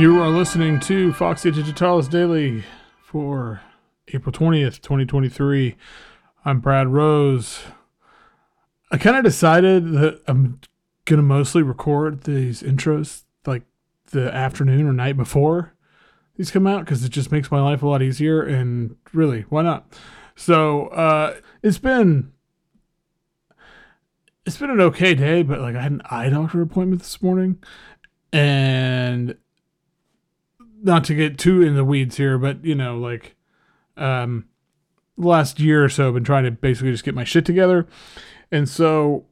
You are listening to Foxy Digitalis Daily for April 20th, 2023. I'm Brad Rose. I kind of decided that I'm going to mostly record these intros like the afternoon or night before these come out because it just makes my life a lot easier. And really, why not? So uh, it's been it's been an okay day, but like I had an eye doctor appointment this morning, and not to get too in the weeds here, but you know, like um last year or so I've been trying to basically just get my shit together. And so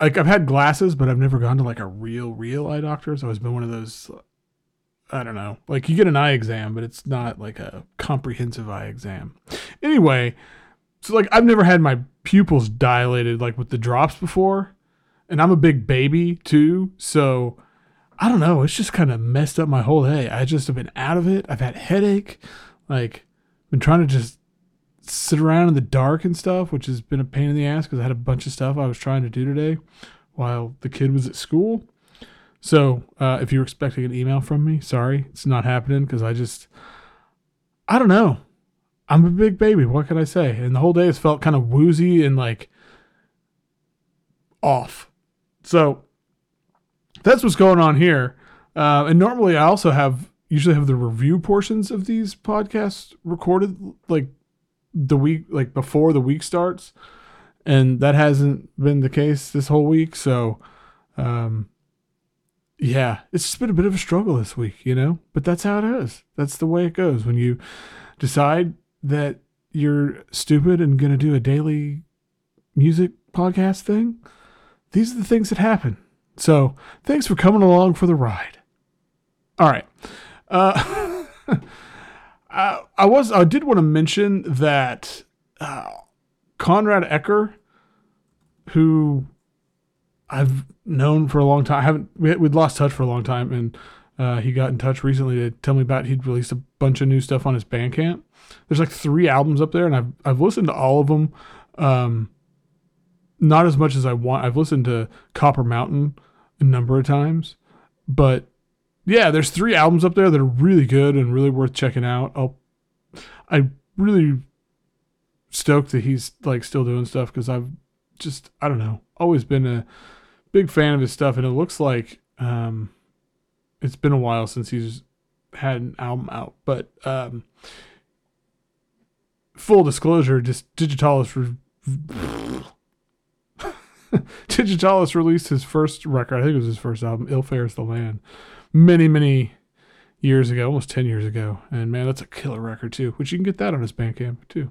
like I've had glasses, but I've never gone to like a real, real eye doctor. So it's been one of those I don't know. Like you get an eye exam, but it's not like a comprehensive eye exam. Anyway, so like I've never had my pupils dilated like with the drops before. And I'm a big baby too. So I don't know. It's just kind of messed up my whole day. I just have been out of it. I've had headache. Like, been trying to just sit around in the dark and stuff, which has been a pain in the ass because I had a bunch of stuff I was trying to do today while the kid was at school. So, uh, if you're expecting an email from me, sorry, it's not happening because I just, I don't know. I'm a big baby. What can I say? And the whole day has felt kind of woozy and like off. So, that's what's going on here. Uh, and normally, I also have usually have the review portions of these podcasts recorded like the week, like before the week starts, and that hasn't been the case this whole week. So, um, yeah, it's just been a bit of a struggle this week, you know. But that's how it is. That's the way it goes when you decide that you're stupid and gonna do a daily music podcast thing. These are the things that happen. So thanks for coming along for the ride. All right. Uh, I, I, was I did want to mention that uh, Koenraad Ecker, who I've known for a long time, I haven't we, would lost touch for a long time, and uh, he got in touch recently to tell me about he'd released a bunch of new stuff on his Bandcamp. There's like three albums up there, and I've I've listened to all of them. Um, not as much as I want. I've listened to Copper Mountain a number of times. But yeah, there's three albums up there that are really good and really worth checking out. I'll, I really stoked that he's like still doing stuff because I've just I don't know always been a big fan of his stuff and it looks like um, it's been a while since he's had an album out. But um, full disclosure, just Digitalis. Re- Digitalis released his first record. I think it was his first album, Ill Fares the Land, many, many years ago, almost 10 years ago. And man, that's a killer record too, which you can get that on his Bandcamp too.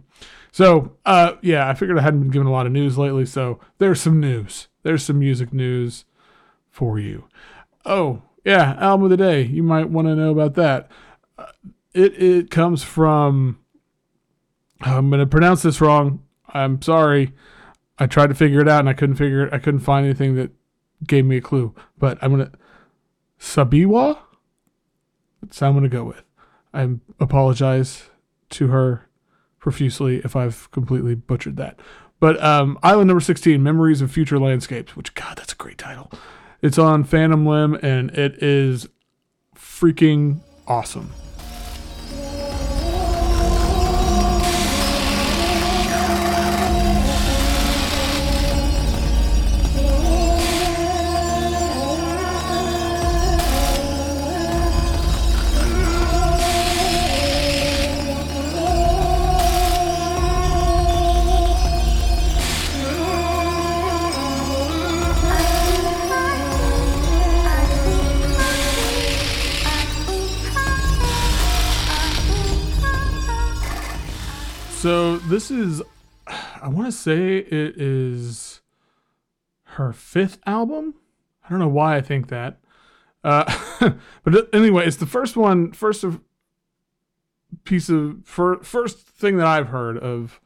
So, uh, yeah, I figured I hadn't been given a lot of news lately. So there's some news. There's some music news for you. Oh, yeah, album of the day. You might want to know about that. Uh, it, it comes from, I'm going to pronounce this wrong. I'm sorry. I tried to figure it out and I couldn't figure it. I couldn't find anything that gave me a clue. But I'm gonna Sabiwa. That's I'm gonna go with. I apologize to her profusely if I've completely butchered that. But um, Island Number 16, Memories of Future Landscapes, which God, that's a great title. It's on Phantom Limb and it is freaking awesome. This is, I want to say it is her fifth album. I don't know why I think that. Uh, but anyway, it's the first one, first of piece of fir- first thing that I've heard of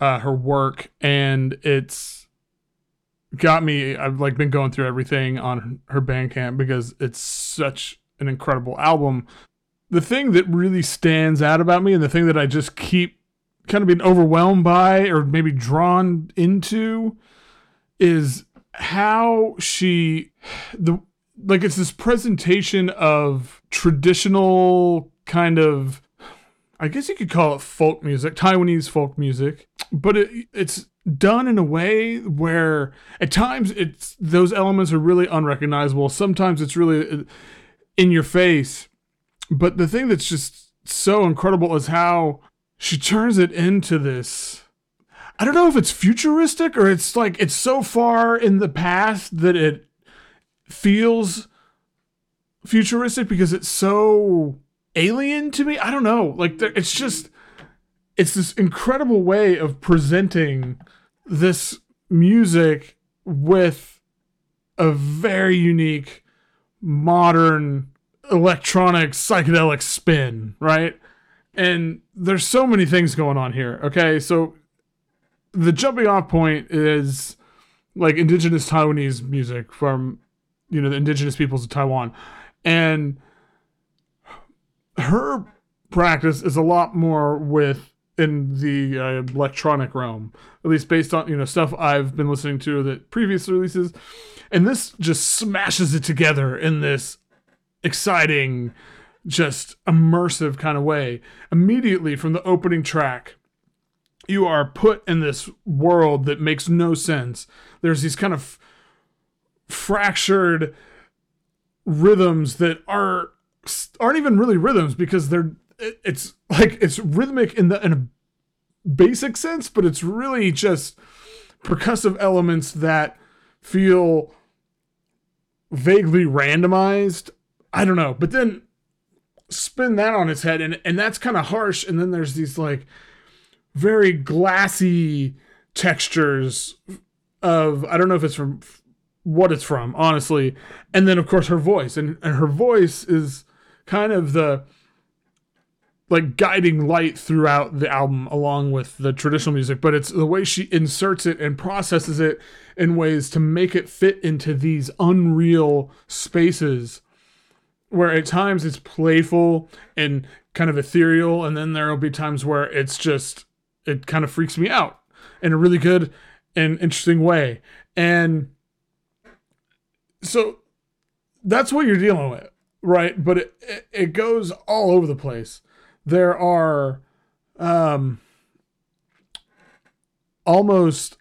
uh, her work, and it's got me. I've like been going through everything on her Bandcamp because it's such an incredible album. The thing that really stands out about me, and the thing that I just keep kind of been overwhelmed by or maybe drawn into is how she the like it's this presentation of traditional kind of I guess you could call it folk music, Taiwanese folk music, but it, it's done in a way where at times it's those elements are really unrecognizable. Sometimes it's really uh, in your face. But the thing that's just so incredible is how she turns it into this I don't know if it's futuristic or it's like it's so far in the past that it feels futuristic because it's so alien to me. I don't know. Like it's just it's this incredible way of presenting this music with a very unique modern electronic psychedelic spin, right? And there's so many things going on here. Okay, so the jumping off point is like indigenous Taiwanese music from you know the indigenous peoples of Taiwan, and her practice is a lot more with in the uh, electronic realm, at least based on you know stuff I've been listening to the previous releases, and this just smashes it together in this exciting, just immersive kind of way. Immediately from the opening track, you are put in this world that makes no sense. There's these kind of fractured rhythms that are aren't even really rhythms because they're it's like it's rhythmic in the in a basic sense, but it's really just percussive elements that feel vaguely randomized. I don't know, but then spin that on its head and and that's kind of harsh and then there's these like very glassy textures of I don't know if it's from what it's from, honestly. And then of course her voice and, and her voice is kind of the like guiding light throughout the album along with the traditional music but it's the way she inserts it and processes it in ways to make it fit into these unreal spaces where at times it's playful and kind of ethereal and then there'll be times where it's just it kind of freaks me out in a really good and interesting way and so that's what you're dealing with right but it, it, it goes all over the place there are um almost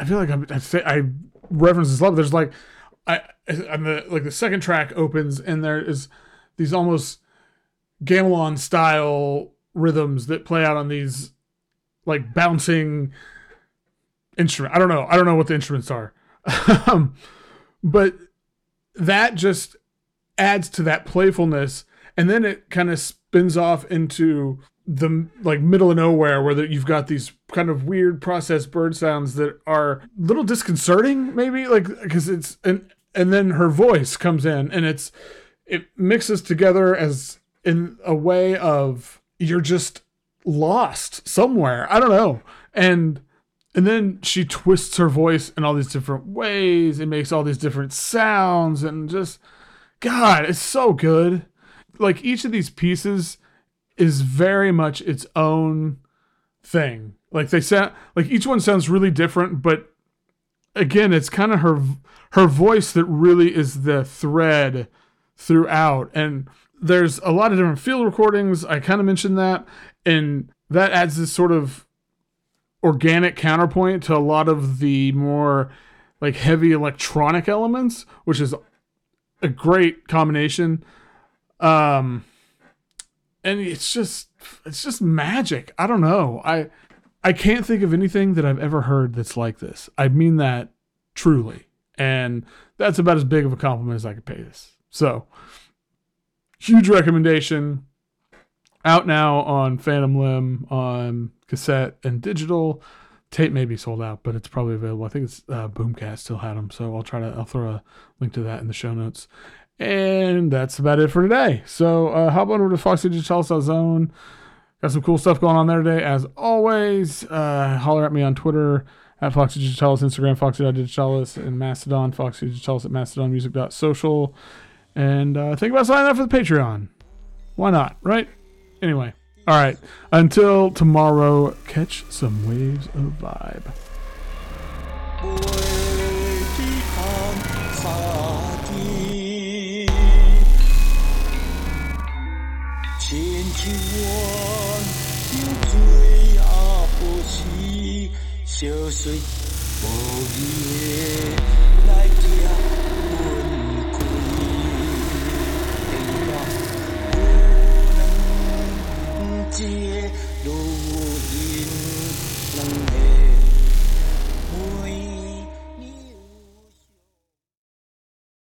I feel like I'm, I say I reference this love. There's like I and the like the second track opens and there is these almost gamelan style rhythms that play out on these like bouncing instrument. I don't know. I don't know what the instruments are. um, but that just adds to that playfulness and then it kind of spins off into the like middle of nowhere where the, you've got these kind of weird processed bird sounds that are a little disconcerting maybe like because it's and and then her voice comes in and it's it mixes together as in a way of you're just lost somewhere. I don't know. And and then she twists her voice in all these different ways. And makes all these different sounds and just god it's so good. Like each of these pieces is very much its own thing. Like they sound like each one sounds really different, but again, it's kind of her her voice that really is the thread throughout. And there's a lot of different field recordings. I kind of mentioned that, and that adds this sort of organic counterpoint to a lot of the more like heavy electronic elements, which is a great combination. Um, and it's just it's just magic. I don't know. I I can't think of anything that I've ever heard that's like this. I mean that truly. And that's about as big of a compliment as I could pay this. So, huge recommendation. Out now on Phantom Limb on cassette and digital. Tape may be sold out, but it's probably available. I think it's uh, Boomkat still had them, so I'll try to. I'll throw a link to that in the show notes. And that's about it for today. So uh, hop on over to foxydigitalis.zone. Got some cool stuff going on there today, as always. Uh, holler at me on Twitter at Foxy Digitalis, Instagram Foxy Digitalis, and Mastodon Foxy Digitalis at mastodonmusic.social. And uh, think about signing up for the Patreon. Why not, right? Anyway, all right. Until tomorrow, catch some waves of vibe. 就随无一。